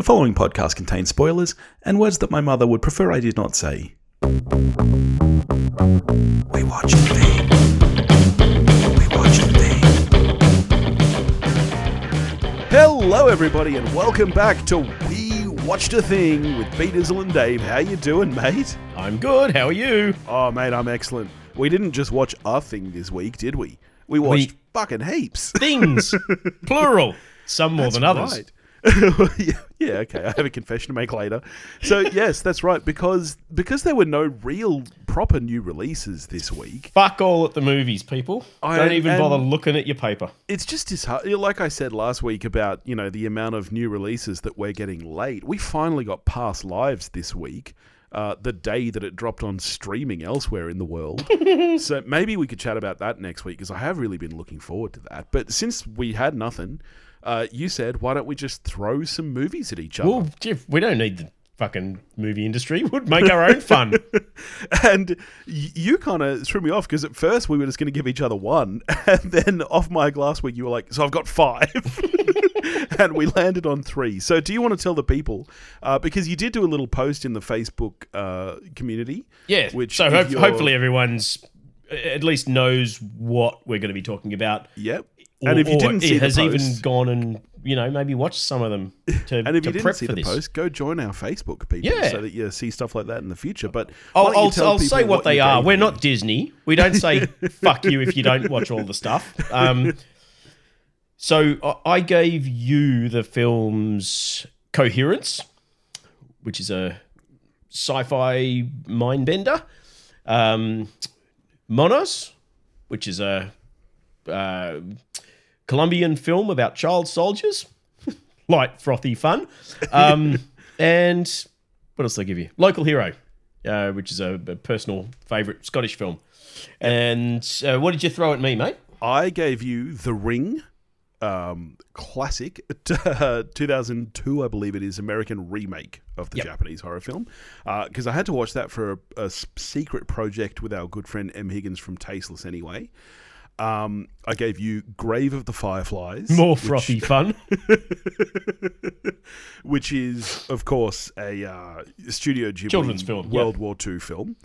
The following podcast contains spoilers and words that my mother would prefer I did not say. We watch the thing. We watch the thing. Hello, everybody, and welcome back to We Watched a Thing with Pete Izzle and Dave. How you doing, mate? I'm good. How are you? Oh, mate, I'm excellent. We didn't just watch a thing this week, did we? We watched fucking heaps. Things, plural. Some more than others. Right. yeah, okay. I have a confession to make later. So yes, that's right. Because because there were no real proper new releases this week. Fuck all at the movies, people. I- Don't even bother looking at your paper. It's just disheartening. Like I said last week about you know the amount of new releases that we're getting late. We finally got Past Lives this week. Uh, the day that it dropped on streaming elsewhere in the world. so maybe we could chat about that next week because I have really been looking forward to that. But since we had nothing, uh, you said, why don't we just throw some movies at each other? Well, Jeff, we don't need the fucking movie industry. We'd make our own fun. And you kind of threw me off because at first we were just going to give each other one, and then off my last week you were like, "So I've got five. and we landed on three. So do you want to tell the people uh, because you did do a little post in the Facebook uh, community? Yeah. Which so if hopefully everyone's at least knows what we're going to be talking about. Yep. And if you didn't see the has even post- gone and you know maybe watched some of them to, And if to you didn't prep see for the this. post, go join our Facebook people Yeah. so that you see stuff like that in the future. But I'll, I'll, I'll say what, they are. We're not Disney. We don't say fuck you if you don't watch all the stuff. Um, so I- I gave you the film's Coherence, which is a sci-fi mind bender. Um, Monos, which is a uh, Colombian film about child soldiers. Light, frothy fun. Um, and what else did I give you? Local Hero, uh, which is a, a personal favourite Scottish film. And uh, what did you throw at me, mate? I gave you The Ring, um, classic, 2002, I believe it is, American remake of the Yep. Japanese horror film. Because I had to watch that for a secret project with our good friend M. Higgins from Tasteless anyway. Um, I gave you Grave of the Fireflies. More which- frothy fun. which is, of course, a uh, Studio Ghibli Children's film, yeah. World War II film.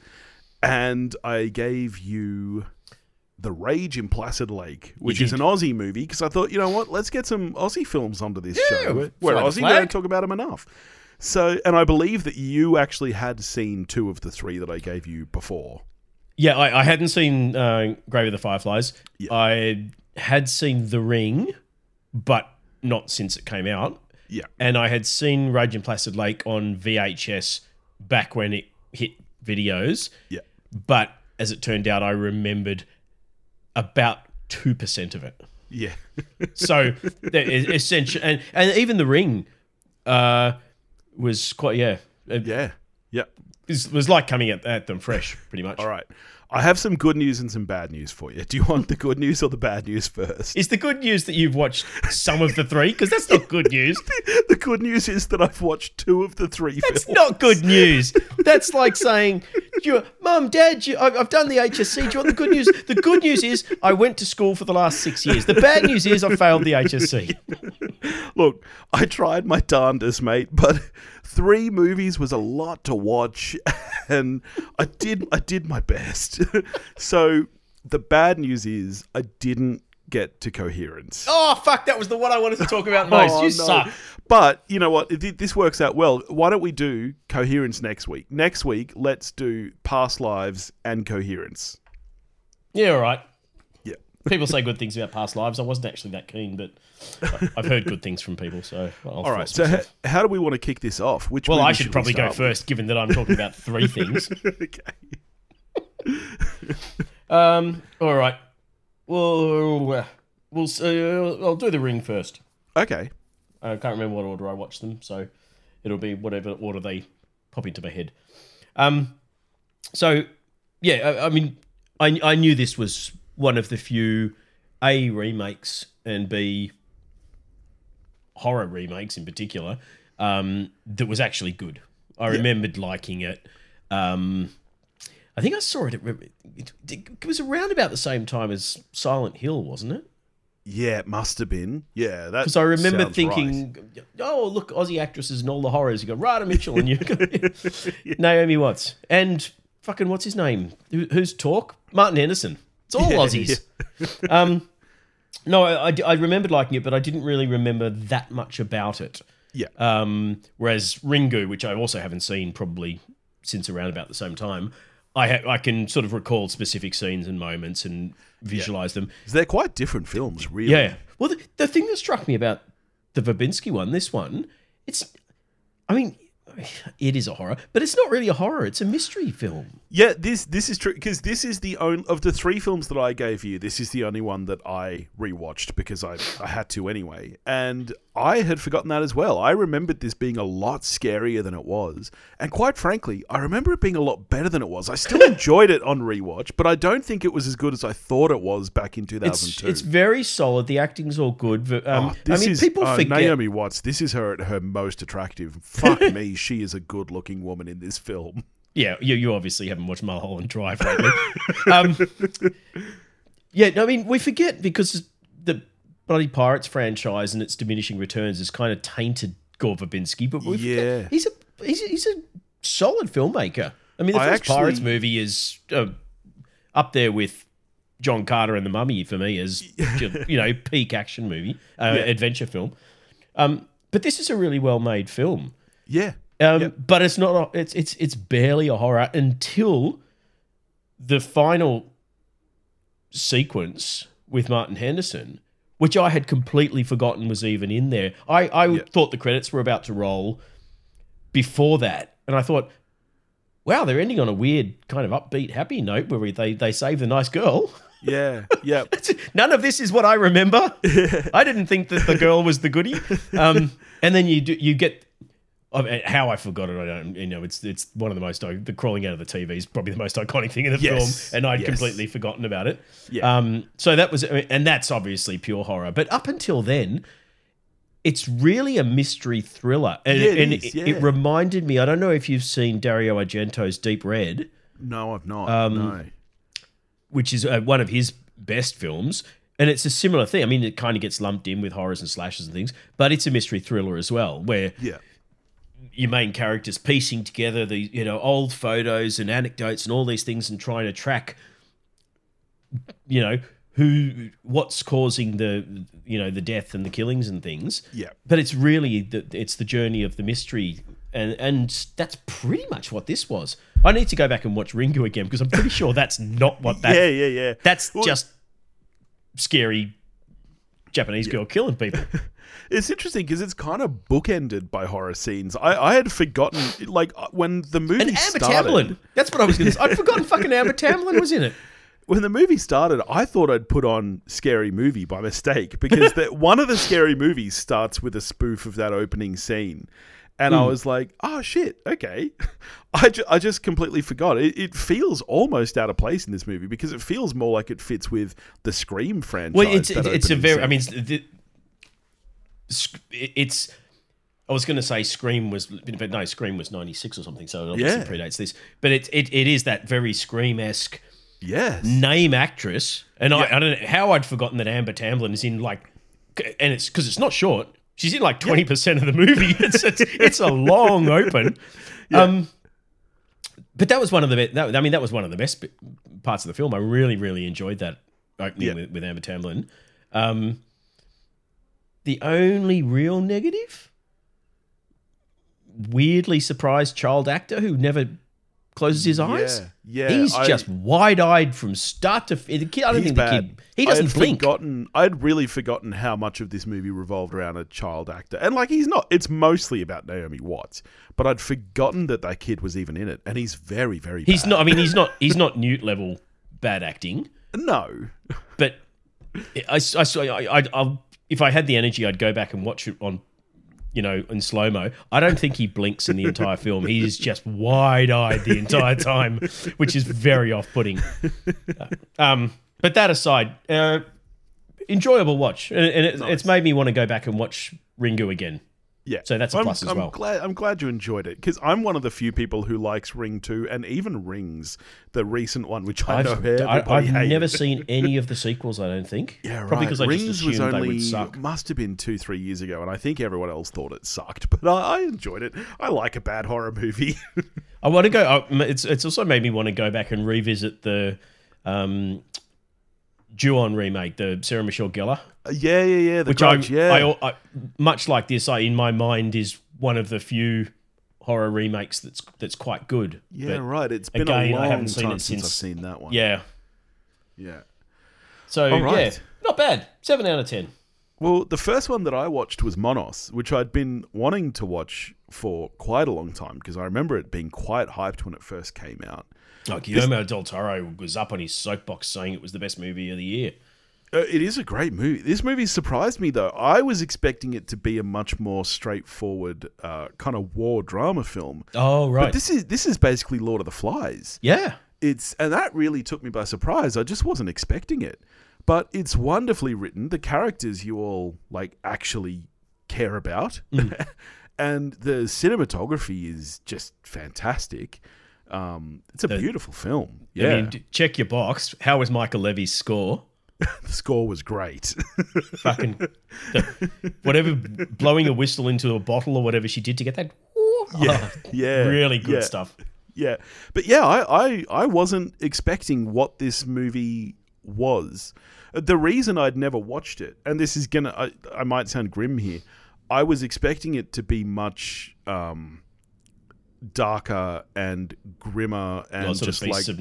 And I gave you The Rage in Placid Lake, which is an Aussie movie, because I thought, you know what, let's get some Aussie films onto this Yeah, show. We're Aussie, we don't talk about them enough. So, and I believe that you actually had seen two of the three that I gave you before. Yeah, I, I hadn't seen uh, Grave of the Fireflies. Yeah. I had seen The Ring, but not since it came out. Yeah. And I had seen Rage in Placid Lake on VHS back when it hit videos. Yeah. But as it turned out, I remembered about 2% of it. Yeah. So there is essential, and, and even The Ring uh, was quite, yeah. Yeah. Yeah. was, was like coming at, at them fresh, pretty much. All right. I have some good news and some bad news for you. Do you want the good news or the bad news first? Is the good news that you've watched some of the three? Because that's not good news. the good news is that I've watched two of the three That's films. not good news. That's like saying, "Mum, Dad, you, I've, I've done the HSC. Do you want the good news?" The good news is I went to school for the last six years. The bad news is I failed the HSC. Look, I tried my darndest, mate, but three movies was a lot to watch, and I did I did my best. so the bad news is I didn't get to coherence. Oh fuck! That was the one I wanted to talk about most. Oh, you no. suck. But you know what? This works out well. Why don't we do coherence next week? Next week, let's do past lives and coherence. Yeah, all right. People say good things about past lives. I wasn't actually that keen, but I've heard good things from people. So I'll All right. So, h- how do we want to kick this off? Which well, I should we probably go with? first, given that I'm talking about three things. okay. Um. All right. Well, we'll. Uh, I'll do the ring first. Okay. I can't remember what order I watched them, so it'll be whatever order they pop into my head. Um. So, yeah. I, I mean, I I knew this was one of the few a remakes and b horror remakes in particular um, that was actually good. I remembered liking it. Um, I think I saw it, at, it. It was around about the same time as Silent Hill, wasn't it? Yeah, it must have been. Yeah, that Because I remember thinking, right. oh, look, Aussie actresses and all the horrors. You got Radha Mitchell and you got Naomi Watts. And fucking, what's his name? Who, who's talk? Martin Henderson. It's all Yeah, Aussies. um, no, I, I, I remembered liking it, but I didn't really remember that much about it. Yeah. Um, whereas Ringu, which I also haven't seen probably since around about the same time, I ha- I can sort of recall specific scenes and moments and visualize them. They're quite different films, really. Yeah. Well, the, the thing that struck me about the Verbinski one, this one, it's, I mean, it is a horror, but it's not really a horror. It's a mystery film. Yeah, this this is true because this is the only of the three films that I gave you. This is the only one that I rewatched because I I had to anyway, and I had forgotten that as well. I remembered this being a lot scarier than it was, and quite frankly, I remember it being a lot better than it was. I still enjoyed it on rewatch, but I don't think it was as good as I thought it was back in 2002. It's it's very solid. The acting's all good. Um, Oh, I mean, is people uh, forget. Naomi Watts. This is her at her most attractive. Fuck me, she is a good-looking woman in this film. Yeah, you, you obviously haven't watched Mulholland Drive, lately. um, yeah, I mean, we forget because the Bloody Pirates franchise and its diminishing returns has kind of tainted Gore Verbinski, but Yeah. he's a he's a, he's a solid filmmaker. I mean, the I first Pirates movie is uh, up there with John Carter and the Mummy for me as you know peak action movie, uh, adventure film. Um, but this is a really well made film. Yeah, Um, But it's not. A, it's it's it's barely a horror until the final sequence with Martin Henderson, which I had completely forgotten was even in there. I I thought the credits were about to roll before that, and I thought, wow, they're ending on a weird kind of upbeat, happy note where they they save the nice girl. yeah, yeah. None of this is what I remember. I didn't think that the girl was the goody. Um, and then you do, you get I mean, how I forgot it. I don't. You know, it's it's one of the most the crawling out of the TV is probably the most iconic thing in the Yes, film, and I'd yes. completely forgotten about it. Yeah. Um. So that was, and that's obviously pure horror. But up until then. It's really a mystery thriller, and, Yeah, it and is, it, yeah. it reminded me. I don't know if you've seen Dario Argento's Deep Red, No, I've not. Um, no. which is uh, one of his best films. And it's a similar thing. I mean, it kind of gets lumped in with horrors and slashes and things, but it's a mystery thriller as well, where Yeah. Your main character's piecing together the you know old photos and anecdotes and all these things and trying to track, you know, who what's causing the you know the death and the killings and things. Yeah. But it's really the it's the journey of the mystery, and and that's pretty much what this was. I need to go back and watch Ringu again because I'm pretty sure that's not what that yeah, yeah, yeah. that's Well- just scary Japanese girl killing people. It's interesting because it's kind of bookended by horror scenes. I, I had forgotten, like, uh, when the movie And Amber started. Tamblyn. That's what I was going to say. I'd forgotten fucking Amber Tamblyn was in it. When the movie started, I thought I'd put on Scary Movie by mistake because the, one of the Scary Movies starts with a spoof of that opening scene. And Hmm. I was like, oh shit, okay. I, ju- I just completely forgot. It, it feels almost out of place in this movie because it feels more like it fits with the Scream franchise. Well, it's it's, it's a very. scene. I mean, it's- the, sc- it's. I was going to say Scream was, but no, Scream was ninety six or something, so it obviously Yeah. predates this. But it it, it is that very Scream esque yes. name actress, and I, Yeah. I don't know how I'd forgotten that Amber Tamblyn is in like, and it's because it's not short. She's in like twenty percent of the movie. It's, it's it's a long open. Um, but that was one of the best. That, I mean, that was one of the best parts of the film. I really really enjoyed that opening Yeah. with, with Amber Tamblyn. Um, the only real negative, weirdly surprised child actor who never closes his eyes. Yeah, yeah. He's I- just wide eyed from start to finish. The kid, I don't He's think bad. the kid. He doesn't I blink. Forgotten, I'd really forgotten how much of this movie revolved around a child actor, and like he's not. It's mostly about Naomi Watts, but I'd forgotten that that kid was even in it, and he's very, very. He's bad. not. I mean, he's not. He's not Newt level bad acting, No, but I, I, saw- I, I, I'll, if I had the energy, I'd go back and watch it on, you know, in slow mo. I don't think he blinks in the entire film. He's just wide eyed the entire time, which is very off putting. Um, but that aside, uh, enjoyable watch, and, and it, it's made me want to go back and watch Ringu again. Yeah, So that's a I'm, plus as I'm well. Glad, I'm glad you enjoyed it because I'm one of the few people who likes Ring Two and even Rings, the recent one, which I know I've, everybody I, have hated. never seen any of the sequels. I don't think. Yeah, right. Probably because I Rings just was only would suck. must have been two, three years ago, and I think everyone else thought it sucked. But I, I enjoyed it. I like a bad horror movie. I want to go. It's it's also made me want to go back and revisit the um, Ju-on remake, the Sarah Michelle Gellar, uh, yeah, yeah, yeah. The which Grudge, I, yeah. I, I much like this. I in my mind is one of the few horror remakes that's that's quite good. yeah, But, right. It's been again, a I long haven't seen time it since I've seen that one. yeah. yeah. So right. yeah, not bad. Seven out of ten. Well, the first one that I watched was Monos, which I'd been wanting to watch for quite a long time because I remember it being quite hyped when it first came out. Oh, Guillermo del Toro was up on his soapbox saying it was the best movie of the year. Uh, it is a great movie. This movie surprised me though. I was expecting it to be a much more straightforward uh, kind of war drama film. Oh right. But this is this is basically Lord of the Flies. yeah. It's and that really took me by surprise. I just wasn't expecting it. But it's wonderfully written. The characters you all like actually care about. and the cinematography is just fantastic. Um, it's a beautiful film. Yeah. I mean, check your box. How was Mica Levi's score? the score was great. Fucking the, whatever, blowing a whistle into a bottle or whatever she did to get that. yeah. yeah. really good yeah. stuff. Yeah, but yeah, I, I I wasn't expecting what this movie was. The reason I'd never watched it, and this is gonna, I, I might sound grim here. I was expecting it to be much um, darker and grimmer and Lots just Beasts like of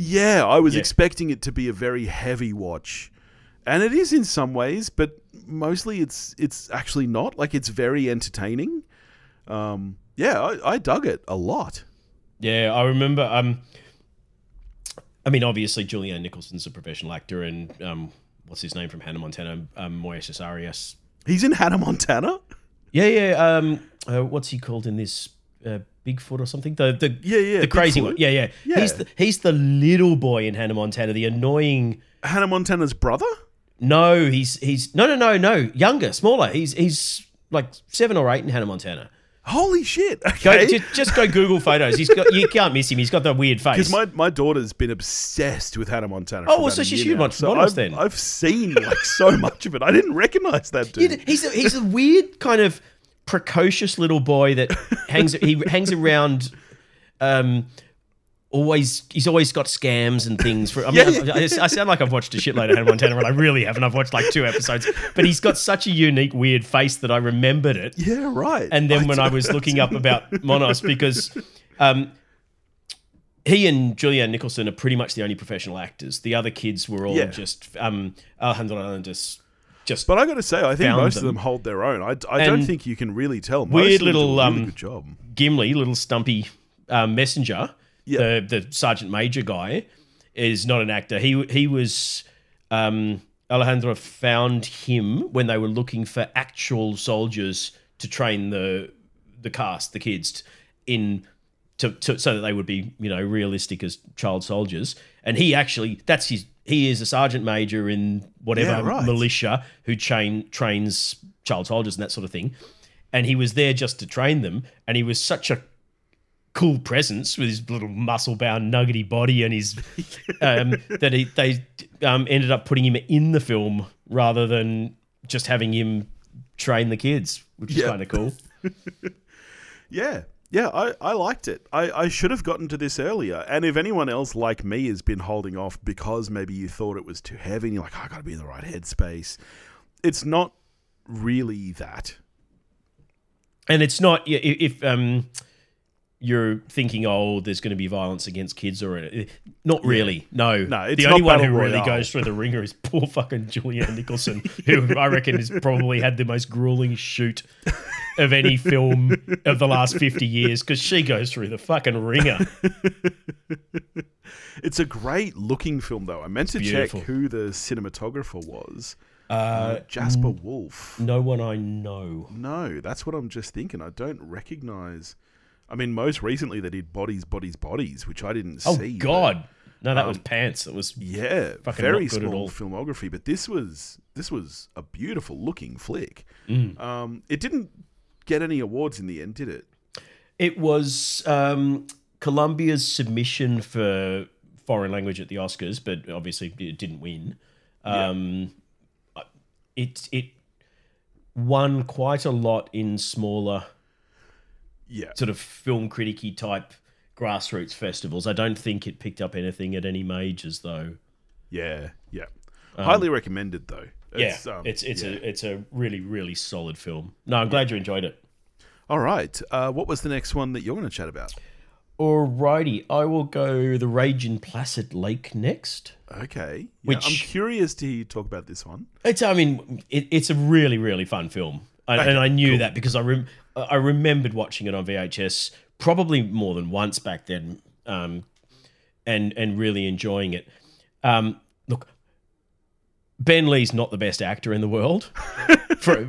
yeah, I was Yeah. expecting it to be a very heavy watch. And it is in some ways, but mostly it's it's actually not. Like it's very entertaining. Um, yeah, I, I dug it a lot. Yeah, I remember. Um, I mean, obviously, Julianne Nicholson's a professional actor, and um, what's his name from Hannah Montana? Um, Moises Arias. He's in Hannah Montana. Yeah, yeah. Um, uh, what's he called in this? Uh, Bigfoot or something? The the Yeah, yeah, the crazy Bigfoot. one. Yeah, yeah. Yeah. He's the, he's the little boy in Hannah Montana, the annoying. Hannah Montana's brother. No, he's he's no, no, no, no. Younger, smaller. He's he's like seven or eight in Hannah Montana. Holy shit! Go, Okay. just, just go Google photos. He's got you can't miss him. He's got the weird face. Because my, my daughter's been obsessed with Hannah Montana. Oh, well, so a she year should watch So I've, then. I've seen like so much of it. I didn't recognize that dude. Dude, he's a, he's a weird kind of precocious little boy that hangs he hangs around. Um, always he's always got scams and things for. I mean, Yeah. I, I- I sound like I've watched a shitload of Hannah Montana, and I really haven't. I've watched like two episodes, but he's got such a unique, weird face that I remembered it. Yeah, right. And then when I was looking up about Monos, because um, he and Julianne Nicholson are pretty much the only professional actors. The other kids were all Yeah. just um, Alejandro Landes, just But I got to say, I think most of them. them hold their own. I, I don't think you can really tell. Most weird of them do a little, really um, job. Gimli, little stumpy um, messenger, Yeah. the the sergeant major guy, is not an actor. He he was um, Alejandro found him when they were looking for actual soldiers to train the the cast, the kids, in to, to so that they would be you know realistic as child soldiers. And he actually that's his he is a sergeant major in whatever Yeah, right. militia who train trains child soldiers and that sort of thing. And he was there just to train them. And he was such a cool presence with his little muscle bound nuggety body and his um, that he, they um, ended up putting him in the film rather than just having him train the kids, which is Yeah. kind of cool. Yeah. Yeah, I, I liked it. I, I should have gotten to this earlier. And if anyone else like me has been holding off because maybe you thought it was too heavy and you're like, I gotta be in the right headspace. It's not really that. And it's not if um, you're thinking, oh, there's going to be violence against kids or uh, not really. No, No, it's the only one who Battle really goes through the ringer is poor fucking Julianne Nicholson, who I reckon has probably had the most grueling shoot of any film of the last 50 years because she goes through the fucking ringer. It's a great looking film though. I meant to Beautiful. check who the cinematographer was. Uh, Jasper Wolf. no one I know. No, that's what I'm just thinking. I don't recognize. I mean, most recently they did Bodies, Bodies, Bodies, which I didn't Oh, see. Oh, God. No, that was Pants. It was Yeah, Fucking very not good at small all. filmography, but this was this was a beautiful looking flick. Mm. Um, it didn't get any awards in the end, did it? It was um, Colombia's submission for foreign language at the Oscars, but obviously it didn't win. Um, It it won quite a lot in smaller Yeah. sort of film criticky type grassroots festivals. I don't think it picked up anything at any majors though. Yeah. Yeah. Highly recommended though. Yeah, um, it's it's yeah. a it's a really really solid film. No, I'm glad you enjoyed it. All right. Uh, what was the next one that you're going to chat about? Alrighty, I will go the Rage in Placid Lake next. Okay. Yeah, Which- I'm curious to hear you talk about this one. It's I mean it, it's a really really fun film, and, Okay, and I knew that because I rem- I remembered watching it on VHS probably more than once back then, um, and and really enjoying it. Um, Ben Lee's not the best actor in the world. For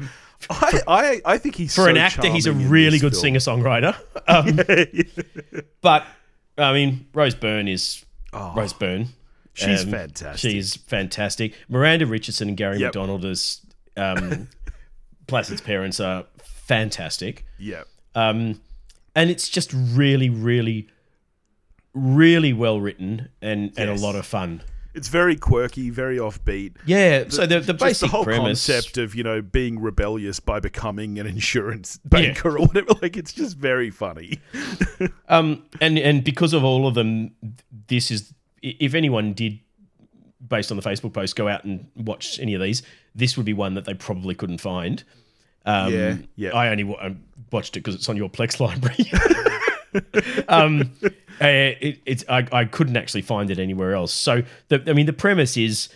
I, I, I think he's for so an actor, he's a really good singer songwriter. Um, but I mean, Rose Byrne is Oh, Rose Byrne. she's Um, fantastic. She's fantastic. Miranda Richardson and Garry Yep. McDonald as um, Placid's parents are fantastic. yeah. Um, and it's just really, really, really well written and, and a lot of fun. It's very quirky, very offbeat. Yeah. so the, the basic the whole premise. concept of you know being rebellious by becoming an insurance banker or whatever, like it's just very funny. Um, and and because of all of them, this is if anyone did, based on the Facebook post, go out and watch any of these, this would be one that they probably couldn't find. Um, Yeah, yeah. I only wa- I watched it because it's on your Plex library. um, uh, it, it's I, I couldn't actually find it anywhere else. So the, I mean, the premise is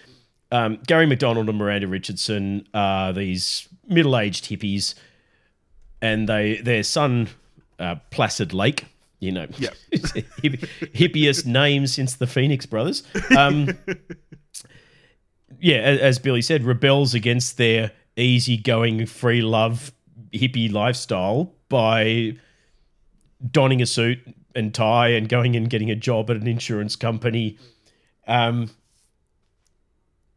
um, Garry McDonald and Miranda Richardson are these middle-aged hippies, and they their son uh, Placid Lake. You know, Yeah. Hipp- hippiest name since the Phoenix Brothers. Um, yeah, as Billy said, rebels against their easygoing, free love hippie lifestyle by donning a suit and tie and going and getting a job at an insurance company, um,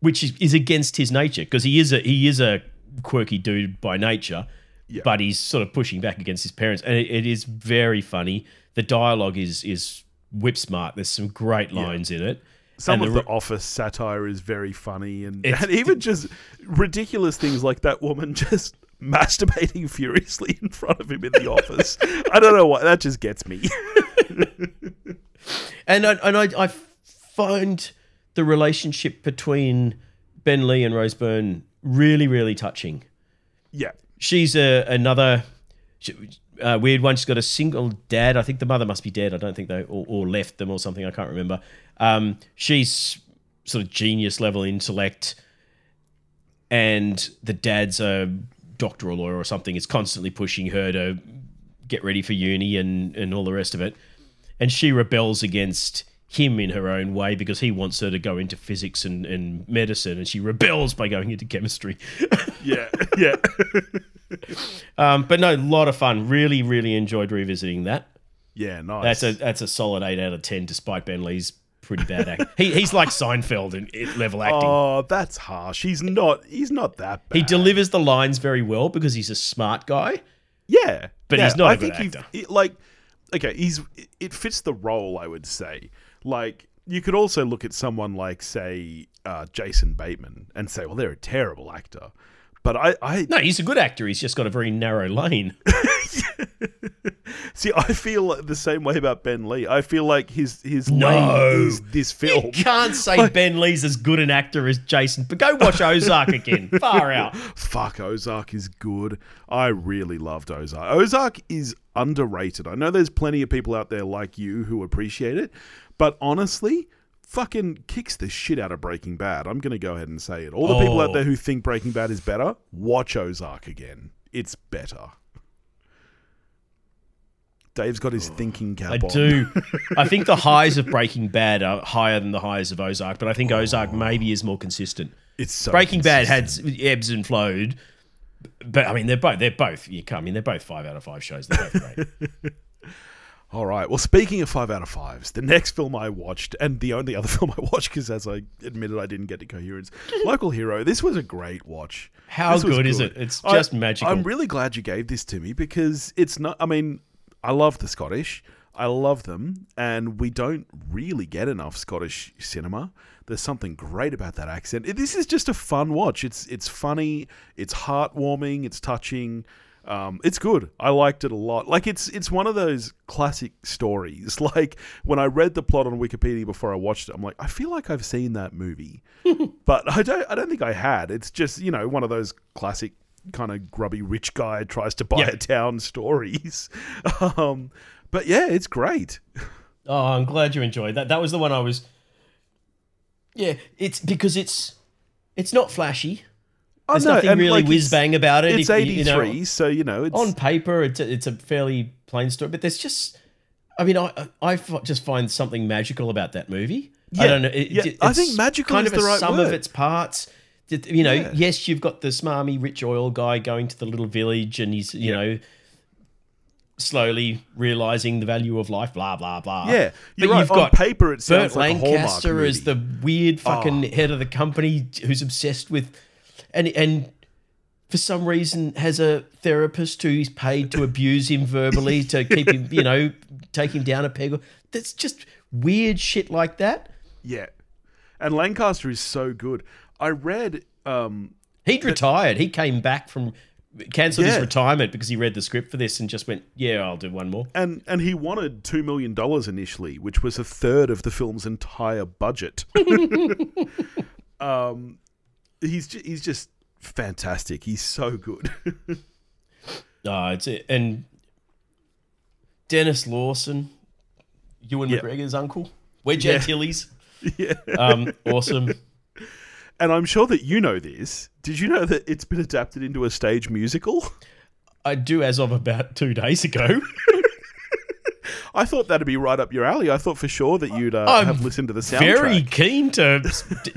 which is, is against his nature because he is a he is a quirky dude by nature, Yeah. but he's sort of pushing back against his parents, and it, it is very funny. The dialogue is is whip smart. There's some great lines in it. Some And of the the, office satire is very funny, and, and even just ridiculous things like that woman just masturbating furiously in front of him in the office. I don't know why that just gets me. And I, and I, I find the relationship between Ben Lee and Rose Byrne really, really touching. yeah, She's a, another uh, weird one. She's got a single dad. I think the mother must be dead. I don't think they or, or left them or something. I can't remember. Um, she's sort of genius level intellect, and the dad's a doctor or lawyer or something. Is constantly pushing her to get ready for uni and and all the rest of it. And she rebels against him in her own way because he wants her to go into physics and, and medicine, and she rebels by going into chemistry. yeah, yeah. Um, but no, a lot of fun. Really, really enjoyed revisiting that. yeah, nice. That's a that's a solid eight out of ten, despite Ben Lee's pretty bad act. he, he's like Seinfeld in, level acting. Oh, that's harsh. He's not. He's not that bad. he delivers the lines very well because he's a smart guy. Yeah, But yeah, he's not a I good think he- actor. he- like, okay, he's it fits the role. I would say. Like, you could also look at someone like, say, uh, Jason Bateman, and say, well, they're a terrible actor. But I, I No, he's a good actor. He's just got a very narrow lane. see. I feel the same way about Ben Lee. I feel like his his No. lane is this film. You can't say Ben Lee's as good an actor as Jason, but go watch Ozark again. Far out. Fuck, Ozark is good. I really loved Ozark. Ozark is underrated. I know there's plenty of people out there like you who appreciate it, but honestly, fucking kicks the shit out of Breaking Bad. I'm going to go ahead and say it. All the people Oh. out there who think Breaking Bad is better, watch Ozark again. It's better. Dave's got his oh. thinking cap I on. do. I think the highs of Breaking Bad are higher than the highs of Ozark, but I think Ozark oh. maybe is more consistent. It's so Breaking Bad had ebbs and flowed, but I mean they're both they're both you can't I mean they're both five out of five shows. They're both great. All right. Well, speaking of five out of fives, the next film I watched, and the only other film I watched, because as I admitted, I didn't get to coherence, Local Hero. This was a great watch. How This was good is it? It's I- just magical. I'm really glad you gave this to me because it's not. I mean, I love the Scottish. I love them, and we don't really get enough Scottish cinema. There's something great about that accent. This is just a fun watch. It's it's funny. It's heartwarming. It's touching. Um, it's good. I liked it a lot. Like it's it's one of those classic stories. Like when I read the plot on Wikipedia before I watched it, I'm like, I feel like I've seen that movie, but I don't. I don't think I had. It's just you know one of those classic kind of grubby rich guy tries to buy Yeah. a town stories. um, but yeah, it's great. Oh, I'm glad you enjoyed that. That was the one I was. Yeah, it's because it's it's not flashy. Oh, There's no, nothing really like, whiz bang about it. It's If you- eighty you know, so you know it's on paper, it's a, it's a fairly plain story, but there's just. I mean, I I just find something magical about that movie. I Yeah, don't know. It, yeah, I think magical kind is of the right sum word. of its parts. You know, Yeah. yes, you've got the smarmy rich oil guy going to the little village, and he's you know slowly realizing the value of life. Blah blah blah. yeah. You're but right. you've on got paper it Burt like Lancaster is the weird fucking Oh. head of the company who's obsessed with, and and for some reason has a therapist who's paid to abuse him verbally to keep him, you know, take him down a peg. That's just weird shit like that. yeah, and Lancaster is so good. I read. Um, He'd retired. He came back from cancelled his retirement because he read the script for this and just went, "Yeah, I'll do one more." and and he wanted two million dollars initially, which was a third of the film's entire budget. um, he's he's just fantastic. He's so good. No, it's it. And Denis Lawson, Ewan Yeah. McGregor's uncle, Wedge Yeah. Antilles. yeah, Um, awesome. And I'm sure that you know this. Did you know that it's been adapted into a stage musical? I do as of about two days ago. I thought that'd be right up your alley. I thought for sure that you'd uh, have listened to the soundtrack. Very keen to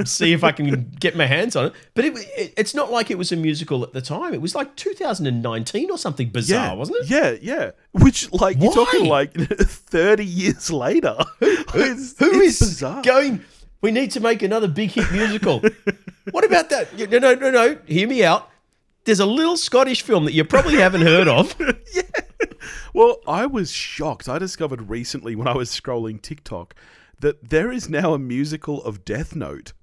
see if I can get my hands on it. But it, it, it's not like it was a musical at the time. It was like 2019 or something bizarre, yeah, wasn't it? Yeah, yeah. Which, like, you're talking Why? like 30 years later. It's, Who it's is bizarre. going? We need to make another big hit musical. what about that? No, no, no, no. Hear me out. There's a little Scottish film that you probably haven't heard of. yeah. Well, I was shocked. I discovered recently when I was scrolling TikTok that there is now a musical of Death Note.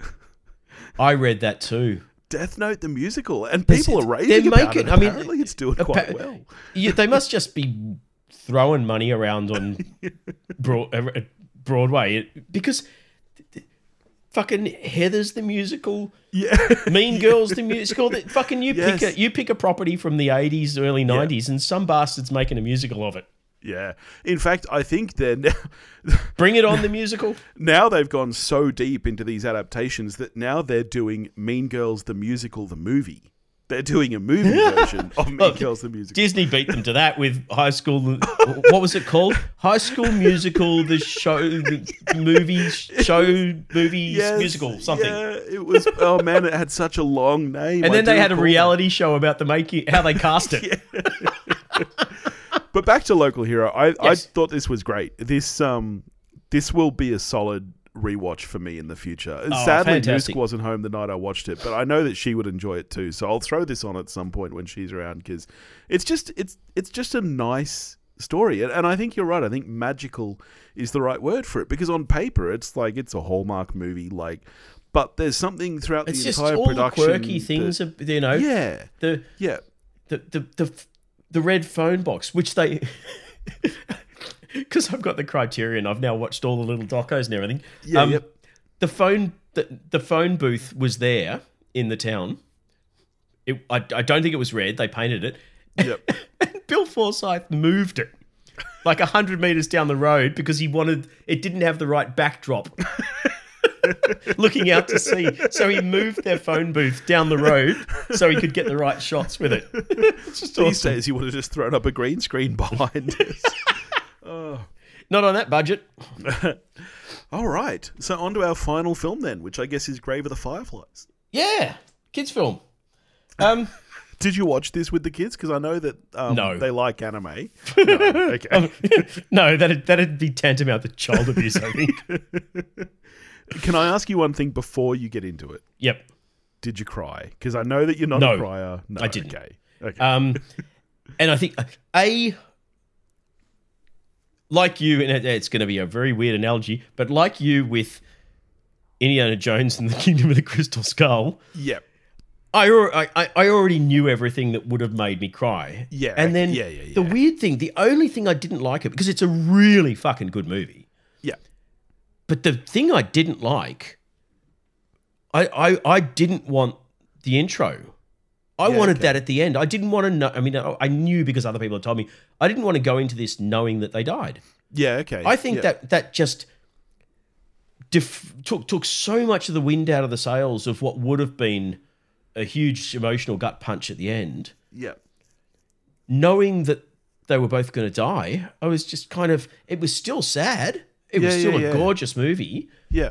I read that too. Death Note, the musical, and people are they're about making- it. I mean, Apparently, it's doing appa- quite well. Yeah, they must just be throwing money around on Broad, uh, Broadway because fucking Heather's the musical, Yeah, Mean Girls the musical. That fucking you Yes. pick a you pick a property from the eighties, early nineties, and some bastards making a musical of it. yeah. In fact, I think they're now, Bring it on the musical. now they've gone so deep into these adaptations that now they're doing Mean Girls, the musical, the movie. They're doing a movie version of Mean Well, Girls, the musical. Disney beat them to that with High School. What was it called? High School Musical, the show, the movie show, movies Yes, musical, something. Yeah, it was. Oh man, it had such a long name. And I then they had a reality show about the making, how they cast it. But back to Local Hero, I, I thought this was great. This um, this will be a solid rewatch for me in the future. Oh, Sadly, Oh, fantastic. Noosk wasn't home the night I watched it, but I know that she would enjoy it too. So I'll throw this on at some point when she's around because it's just it's it's just a nice story, and, I think you're right. I think magical is the right word for it because on paper it's like it's a Hallmark movie, like. But there's something throughout It's the just entire all the production. quirky things, that- you know. yeah, The, yeah. the the the the red phone box, which they. Because I've got the criterion, I've now watched all the little docos and everything. Yeah, um, yep. The phone, the, the phone booth was there in the town. It, I, I don't think it was red. They painted it. Yep. And Bill Forsyth moved it like a hundred meters down the road because he wanted it didn't have the right backdrop. Looking out to sea, so he moved their phone booth down the road so he could get the right shots with it. It's just These awesome. days, you would have just thrown up a green screen behind us. Not on that budget. All right. So, on to our final film then, which I guess is Grave of the Fireflies. Yeah, kids film. Um, Did you watch this with the kids? Because I know that um, No. they like anime. No. Okay. no, that'd that'd be tantamount to child abuse. I think. Can I ask you one thing before you get into it? yep. Did you cry? Because I know that you're not No, a crier. No, I didn't. Okay. Okay. Um, and I think a like you, and it's going to be a very weird analogy, but like you with Indiana Jones and the Kingdom of the Crystal Skull, yeah. I, I, I- already knew everything that would have made me cry. Yeah, And then yeah, yeah, the weird thing, the only thing I didn't like it because it's a really fucking good movie. Yeah. But the thing I didn't like, I I, I didn't want the intro. I Yeah, wanted okay. that at the end. I didn't want to know. I mean, I I knew because other people had told me. I didn't want to go into this knowing that they died. Yeah. Okay. I think yeah. that that just def- took took so much of the wind out of the sails of what would have been a huge emotional gut punch at the end. Yeah. Knowing that they were both going to die, I was just kind of. It was still sad. It was still yeah, a yeah. gorgeous movie. Yeah.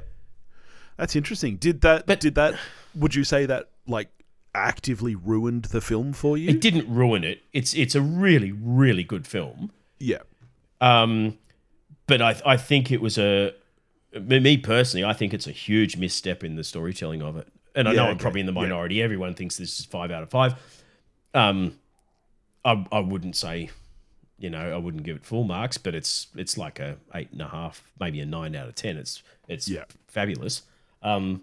That's interesting. Did that? But- did that? Would you say that like actively ruined the film for you? It didn't ruin it. It's it's a really really good film. yeah. Um, but I I think it was a me personally. I think it's a huge misstep in the storytelling of it. And I Yeah, know I'm probably in the Yeah. minority. Everyone thinks this is five out of five. Um, I I wouldn't say, you know, I wouldn't give it full marks, but it's it's like a eight and a half, maybe a nine out of ten. It's it's Yeah. fabulous. Um,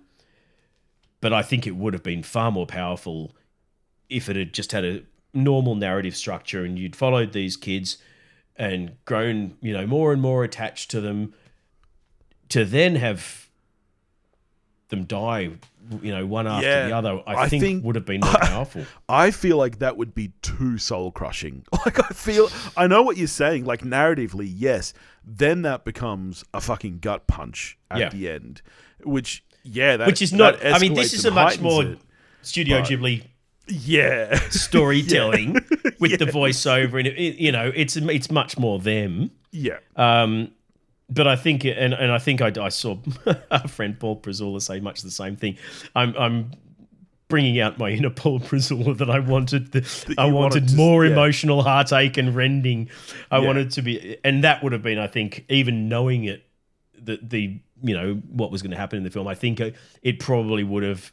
but I think it would have been far more powerful if it had just had a normal narrative structure and you'd followed these kids and grown, you know, more and more attached to them to then have them die, you know, one after Yeah, the other, I, I think, think- would have been more powerful. I feel like that would be too soul crushing. Like I feel I know what you're saying, like narratively, yes. Then that becomes a fucking gut punch at Yeah. the end. Which yeah, that Which is not that I mean, this is a much more it. Studio but- Ghibli Yeah. storytelling with the voiceover and it, it- you know, it's it's much more them. yeah. Um, but I think, and, and I think I, I saw our friend Paul Prezula say much the same thing. I'm, I'm bringing out my inner Paul Prezula that I wanted. The, I wanted wanted to- more yeah. emotional heartache and rending. I Yeah. wanted to be, and that would have been, I think, even knowing it, the the you know what was going to happen in the film. I think it, probably would have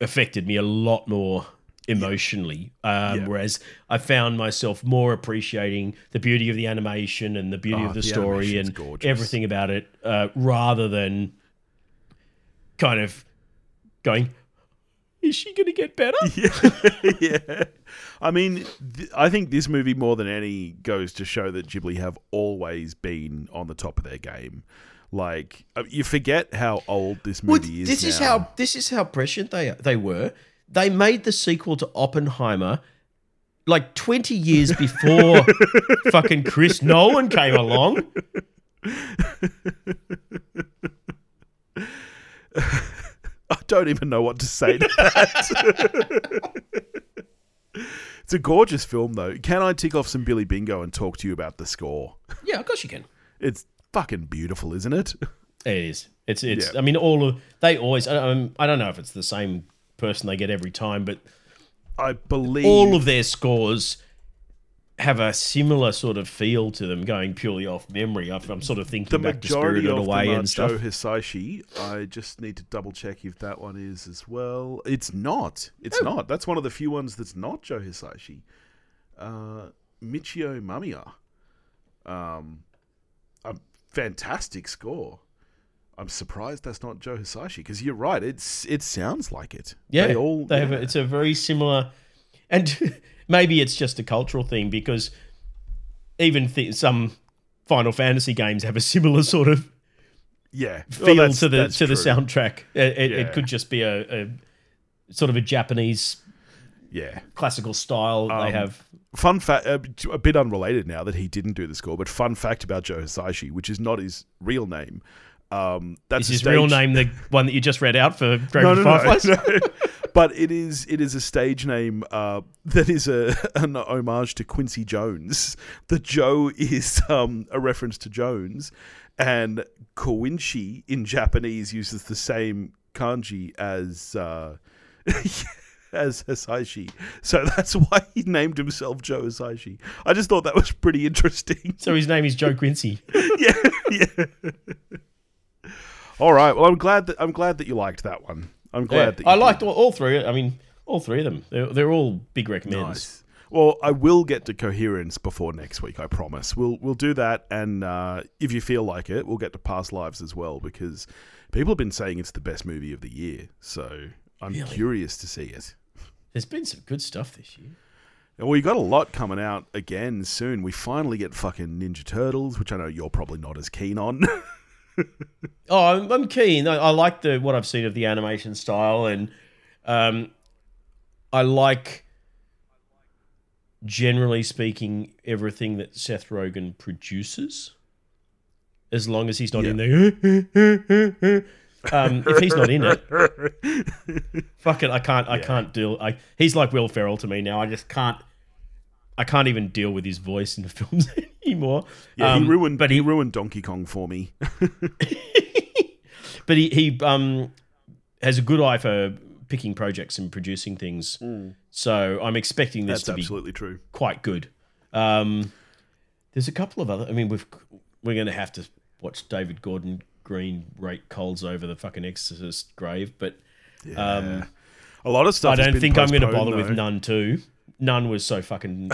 affected me a lot more emotionally. Um, Yeah. Whereas I found myself more appreciating the beauty of the animation and the beauty Oh, of the, the story and gorgeous. everything about it, uh, rather than kind of going, "Is she going to get better?" yeah, yeah. I mean, th- I think this movie more than any goes to show that Ghibli have always been on the top of their game. Like uh, you forget how old this Well, movie is. this is how this is how prescient they they were. They made the sequel to Oppenheimer like 20 years before fucking Chris Nolan came along. I don't even know what to say to that. it's a gorgeous film, though. Can I tick off some Billy Bingo and talk to you about the score? Yeah, of course you can. It's fucking beautiful, isn't it? It is. It's it's. Yeah. I mean, all of they always. I, um, I don't know if it's the same person they get every time, but I believe all of their scores have a similar sort of feel to them, going purely off memory. I'm I'm sort of thinking the back to majority Spirited of Away them and stuff. Joe Hisaishi. I just need to double check if that one is as well. It's not. It's Oh. not. That's one of the few ones that's not Joe Hisaishi. Uh, Michio Mamiya. Um, a fantastic score. I'm surprised that's not Joe Hisaishi because you're right. It's it sounds like it. Yeah, they all. they have. A, it's a very similar, and maybe it's just a cultural thing because even th- some Final Fantasy games have a similar sort of yeah feel Well, to the to the soundtrack. It, it, Yeah. it could just be a, a sort of a Japanese Yeah. classical style they Um, have. Fun fact, a, a bit unrelated now that he didn't do the score, but fun fact about Joe Hisaishi, which is not his real name. Um, that's Is his real name the one that you just read out for Grave No, no, Fireflies? no, no. but it is it is a stage name uh, that is a an homage to Quincy Jones. The Joe is um, a reference to Jones, and Koinchi in Japanese uses the same kanji as uh, as Hisaishi. So that's why he named himself Joe Hisaishi. I just thought that was pretty interesting. So his name is Joe Quincy. yeah, yeah. All right. Well, I'm glad that I'm glad that you liked that one. I'm glad Yeah, that you I liked all, all three. I mean, all three of them. They're, they're all big recommends. Nice. Well, I will get to coherence before next week. I promise. We'll we'll do that, and uh, if you feel like it, we'll get to past lives as well because people have been saying it's the best movie of the year. So I'm Really? curious to see it. There's been some good stuff this year. Well, we got a lot coming out again soon. We finally get fucking Ninja Turtles, which I know you're probably not as keen on. Oh, I'm, I'm keen. I, I like the what I've seen of the animation style, and um, I like, generally speaking, everything that Seth Rogen produces. As long as he's not in there. um, if he's not in it, fuck it. I can't. I can't deal. I, he's like Will Ferrell to me now. I just can't. I can't even deal with his voice in the films anymore. yeah, Um, he ruined. but he he ruined Donkey Kong for me. but he he um has a good eye for picking projects and producing things. So I'm expecting this That's to be absolutely true. quite good. Um, there's a couple of other. I mean, we've we're going to have to watch David Gordon Green rake coals over the fucking Exorcist grave, but um, A lot of stuff. I don't think I'm going to bother with. Nun two. Nun was so fucking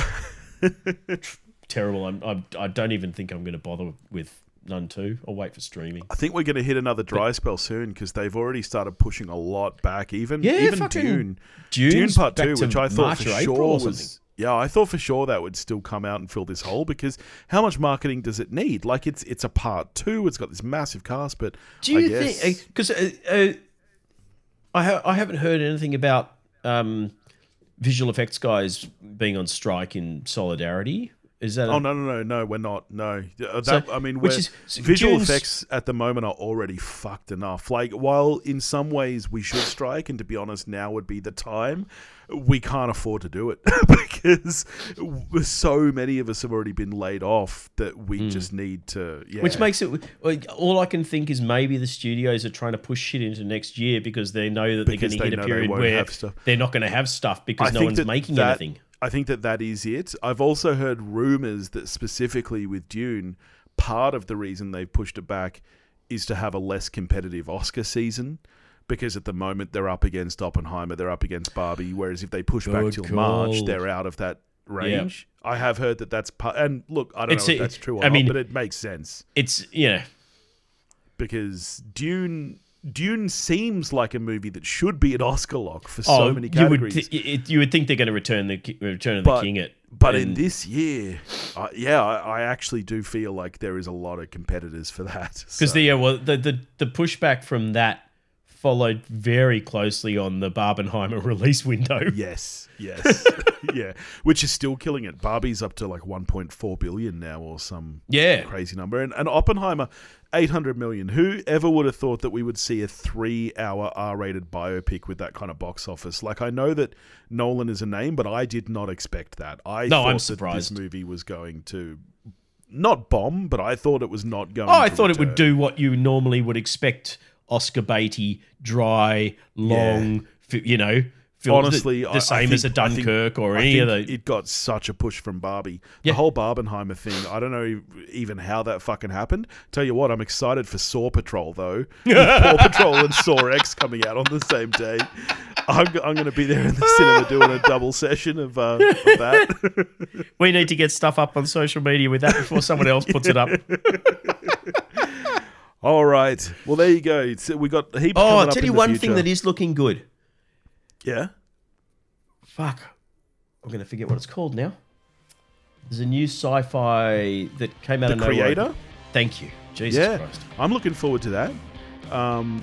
terrible. I'm, I'm I don't even think I'm going to bother with Nun two. I'll wait for streaming. I think we're going to hit another dry spell soon because they've already started pushing a lot back. Even Yeah, even Dune, Dune's Dune Part Two, which I thought March for sure was. Yeah, I thought for sure that would still come out and fill this hole because how much marketing does it need? Like it's it's a part two. It's got this massive cast, but Do you I guess, think? Because uh, uh, I ha- I haven't heard anything about um, visual effects guys being on strike in solidarity. Is that? a- Oh no no no no! We're not. No, Uh, So- that, I mean, which is- so visual Dune's- effects at the moment are already fucked enough. Like, while in some ways we should strike, and to be honest, now would be the time. We can't afford to do it because so many of us have already been laid off that we just need to. Yeah. Which makes it. like, All I can think is maybe the studios are trying to push shit into next year because they know that Because they're going to hit a period where they're not going to have stuff because I no one's making that- anything. I think that that is it. I've also heard rumors that specifically with Dune, part of the reason they've pushed it back is to have a less competitive Oscar season. Because at the moment they're up against Oppenheimer, they're up against Barbie. Whereas if they push back till call. March, they're out of that range. I have heard that that's part. And look, I don't It's know if that's true or I not, mean- but it makes sense It's yeah. because Dune. Dune seems like a movie that should be an Oscar lock for so many Oh, you would categories. th- it- you would think they're going to return the Return of But- the King it, But in this year, uh, yeah, I, I actually do feel like there is a lot of competitors for that. Because So- the yeah, well, the, the the pushback from that followed very closely on the Barbenheimer release window. yes, yes, yeah, which is still killing it. Barbie's up to like 1.4 billion now, or some Yeah, crazy number, and, and Oppenheimer, 800 million. Who ever would have thought that we would see a three-hour R-rated biopic with that kind of box office? Like, I know that Nolan is a name, but I did not expect that. I No, thought I'm that surprised. this movie was going to. Not bomb, but I thought it was not going. Oh, I thought it would do what you normally would expect Oscar Beatty, dry, long, fi- you know, film, Honestly, the, I- I the same think- as a Dunkirk or I any think of the. it got such a push from Barbie. Yeah. The whole Barbenheimer thing, I don't know even how that fucking happened. Tell you what, I'm excited for Saw Patrol though. With Paw Patrol and Saw X coming out on the same day. I'm, I'm going to be there in the cinema doing a double session of, uh, of that. we need to get stuff up on social media with that before someone else puts it up. All right. Well, there you go. So we got heaps. Oh, coming I'll tell you one future. thing that is looking good. Yeah. Fuck. I'm going to forget what it's called now. There's a new sci-fi that came out The of nowhere. creator. Thank you. Jesus Yeah. Christ. I'm looking forward to that. Um,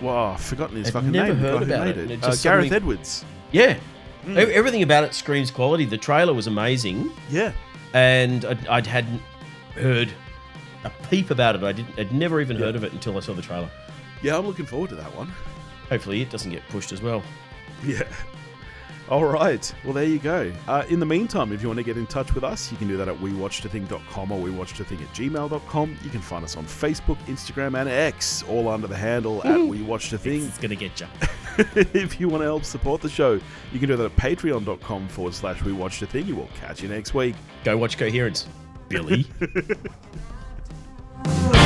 wow, I've forgotten his I'd fucking never name. Heard about made it, it Uh, Gareth suddenly- Edwards. Yeah. E- Everything about it screams quality. The trailer was amazing, Yeah. and I'd, I'd hadn't heard a peep about it. I didn't. I'd never even heard of it until I saw the trailer. Yeah, I'm looking forward to that one. Hopefully, it doesn't get pushed as well. Yeah. All right. Well, there you go. Uh, in the meantime, if you want to get in touch with us, you can do that at wewatchedathing.com or wewatchedathing at gmail.com. You can find us on Facebook, Instagram, and X, all under the handle at wewatchedathing. It's gonna get you. if you want to help support the show, you can do that at patreon.com forward slash we watched a thing. You will catch you next week. Go watch Coherence, Billy.